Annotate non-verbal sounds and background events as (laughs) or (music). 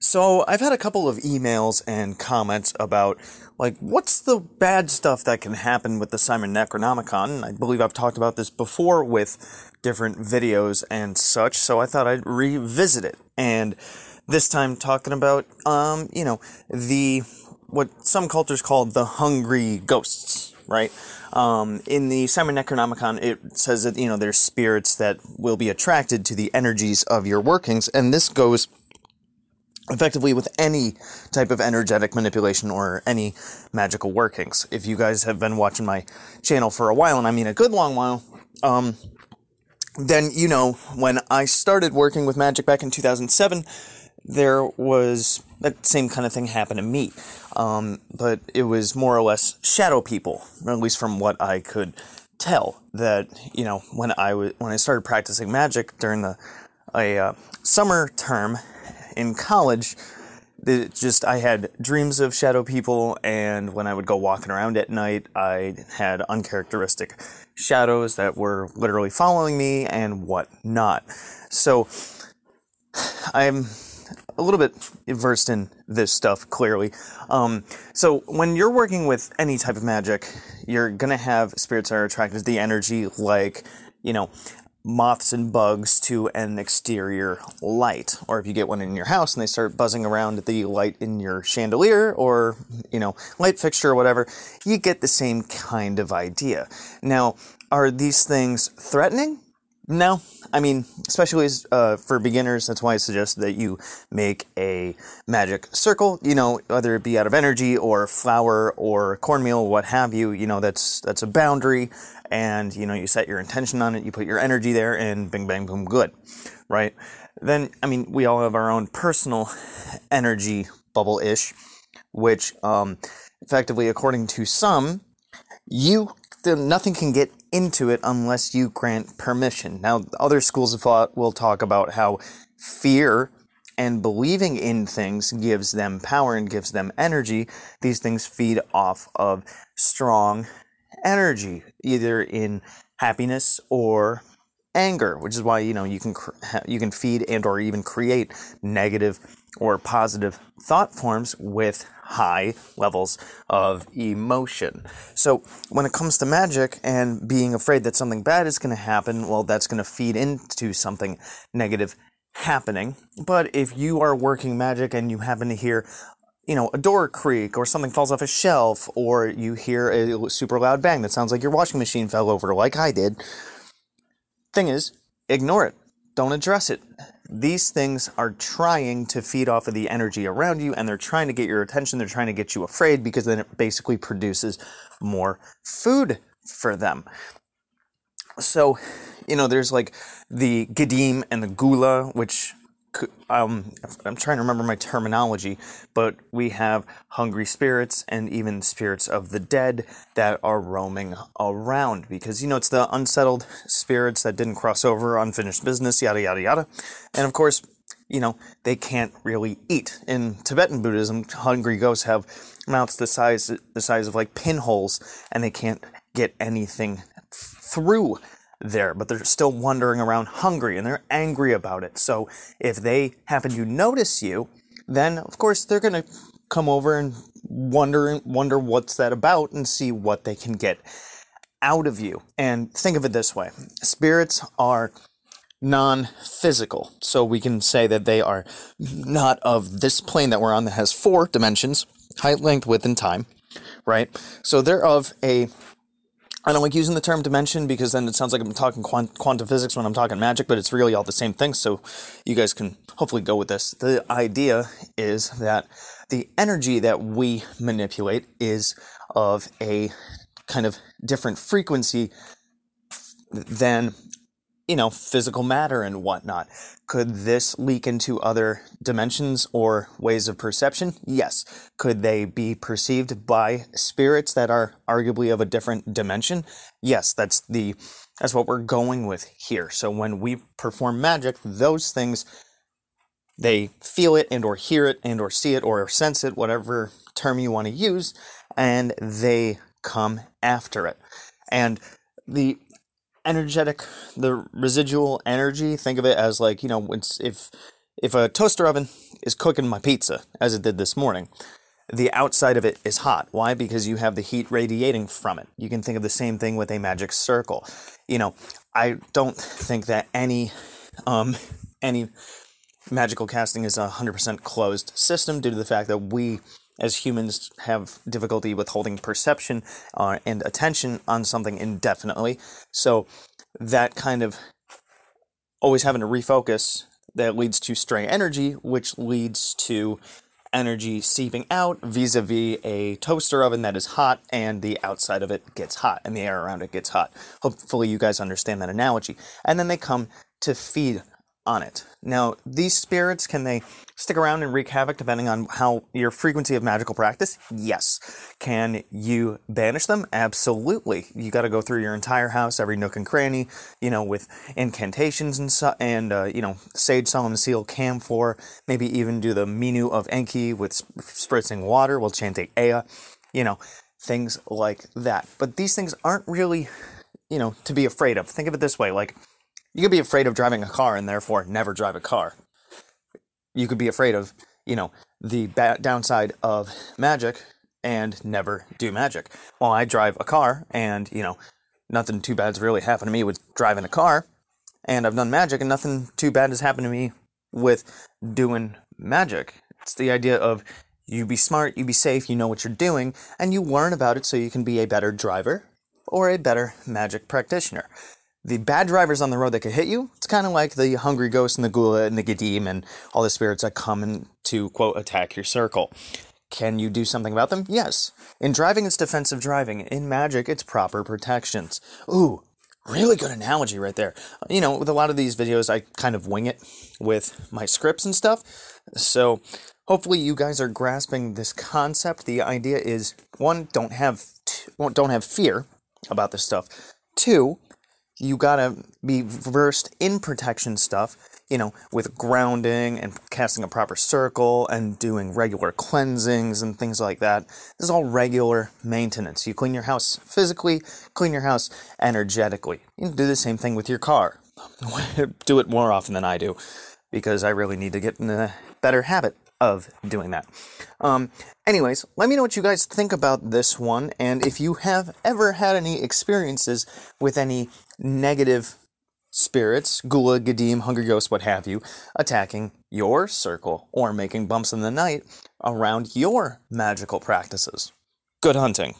So I've had a couple of emails and comments about like what's the bad stuff that can happen with the Simon Necronomicon. I believe I've talked about this before with different videos and such, so I thought I'd revisit it. And this time talking about um, you know, the what some cultures call the hungry ghosts, right? Um, in the Simon Necronomicon, it says that you know there's spirits that will be attracted to the energies of your workings, and this goes effectively with any type of energetic manipulation or any magical workings. If you guys have been watching my channel for a while, and I mean a good long while, um, then you know when I started working with magic back in 2007, there was that same kind of thing happened to me, um, but it was more or less shadow people, or at least from what I could tell. That you know when I was when I started practicing magic during the a uh, summer term in college, it just I had dreams of shadow people, and when I would go walking around at night, I had uncharacteristic shadows that were literally following me and whatnot. So I'm a little bit versed in this stuff clearly. Um, so when you're working with any type of magic, you're gonna have spirits that are attracted to the energy, like you know moths and bugs to an exterior light. Or if you get one in your house and they start buzzing around the light in your chandelier or, you know, light fixture or whatever, you get the same kind of idea. Now, are these things threatening? No, I mean, especially uh, for beginners, that's why I suggest that you make a magic circle. You know, whether it be out of energy or flour or cornmeal, what have you. You know, that's that's a boundary and you know you set your intention on it you put your energy there and bing bang boom good right then i mean we all have our own personal energy bubble ish which um, effectively according to some you nothing can get into it unless you grant permission. Now other schools of thought will talk about how fear and believing in things gives them power and gives them energy. These things feed off of strong energy, either in happiness or anger, which is why you know you can you can feed and or even create negative or positive thought forms with high levels of emotion. So when it comes to magic and being afraid that something bad is going to happen, well that's going to feed into something negative happening. But if you are working magic and you happen to hear you know, a door creak or something falls off a shelf or you hear a super loud bang that sounds like your washing machine fell over like I did. Thing is, ignore it. Don't address it. These things are trying to feed off of the energy around you and they're trying to get your attention. They're trying to get you afraid because then it basically produces more food for them. So, you know, there's like the Gadim and the Gula, which um, I'm trying to remember my terminology, but we have hungry spirits and even spirits of the dead that are roaming around because you know it's the unsettled spirits that didn't cross over, unfinished business, yada yada yada, and of course, you know they can't really eat. In Tibetan Buddhism, hungry ghosts have mouths the size the size of like pinholes, and they can't get anything through there, but they're still wandering around hungry and they're angry about it. So if they happen to notice you, then of course they're going to come over and wonder wonder what's that about and see what they can get out of you. And think of it this way. Spirits are non-physical. So we can say that they are not of this plane that we're on that has four dimensions, height, length, width and time, right? So they're of a I don't like using the term dimension because then it sounds like I'm talking quant- quantum physics when I'm talking magic, but it's really all the same thing. So you guys can hopefully go with this. The idea is that the energy that we manipulate is of a kind of different frequency than you know, physical matter and whatnot. Could this leak into other dimensions or ways of perception? Yes. Could they be perceived by spirits that are arguably of a different dimension? Yes, that's the that's what we're going with here. So when we perform magic, those things they feel it and or hear it and or see it or sense it, whatever term you want to use, and they come after it. And the energetic, the residual energy, think of it as like, you know, if if a toaster oven is cooking my pizza, as it did this morning, the outside of it is hot. Why? Because you have the heat radiating from it. You can think of the same thing with a magic circle. You know, I don't think that any um, any magical casting is a 100% closed system due to the fact that we as humans have difficulty with holding perception uh, and attention on something indefinitely. So that kind of always having to refocus that leads to stray energy, which leads to energy seeping out vis-a-vis a toaster oven that is hot and the outside of it gets hot and the air around it gets hot. Hopefully you guys understand that analogy. And then they come to feed on it. Now, these spirits, can they stick around and wreak havoc depending on how your frequency of magical practice? Yes. Can you banish them? Absolutely. You got to go through your entire house, every nook and cranny, you know, with incantations and and uh, you know, sage, Solomon seal, camphor. Maybe even do the menu of Enki with spritzing water. We'll chant the Ea. You know, things like that. But these things aren't really, you know, to be afraid of. Think of it this way, like you could be afraid of driving a car and therefore never drive a car. You could be afraid of, you know, the ba- downside of magic and never do magic. Well, I drive a car and, you know, nothing too bad's really happened to me with driving a car. And I've done magic and nothing too bad has happened to me with doing magic. It's the idea of you be smart, you be safe, you know what you're doing, and you learn about it so you can be a better driver or a better magic practitioner the bad drivers on the road that could hit you, it's kind of like the hungry ghost and the gula and the gadim and all the spirits that come to, quote, attack your circle. Can you do something about them? Yes. In driving, it's defensive driving. In magic, it's proper protections. Ooh, really good analogy right there. You know, with a lot of these videos, I kind of wing it with my scripts and stuff. So hopefully you guys are grasping this concept. The idea is one, don't have t- don't have fear about this stuff. Two, you gotta be versed in protection stuff, you know, with grounding and casting a proper circle and doing regular cleansings and things like that. This is all regular maintenance. You clean your house physically, clean your house energetically. You do the same thing with your car. (laughs) do it more often than I do because I really need to get in a better habit of doing that. Um, anyways, let me know what you guys think about this one, and if you have ever had any experiences with any negative spirits, gula, gadim, hungry ghosts, what have you, attacking your circle or making bumps in the night around your magical practices. Good hunting.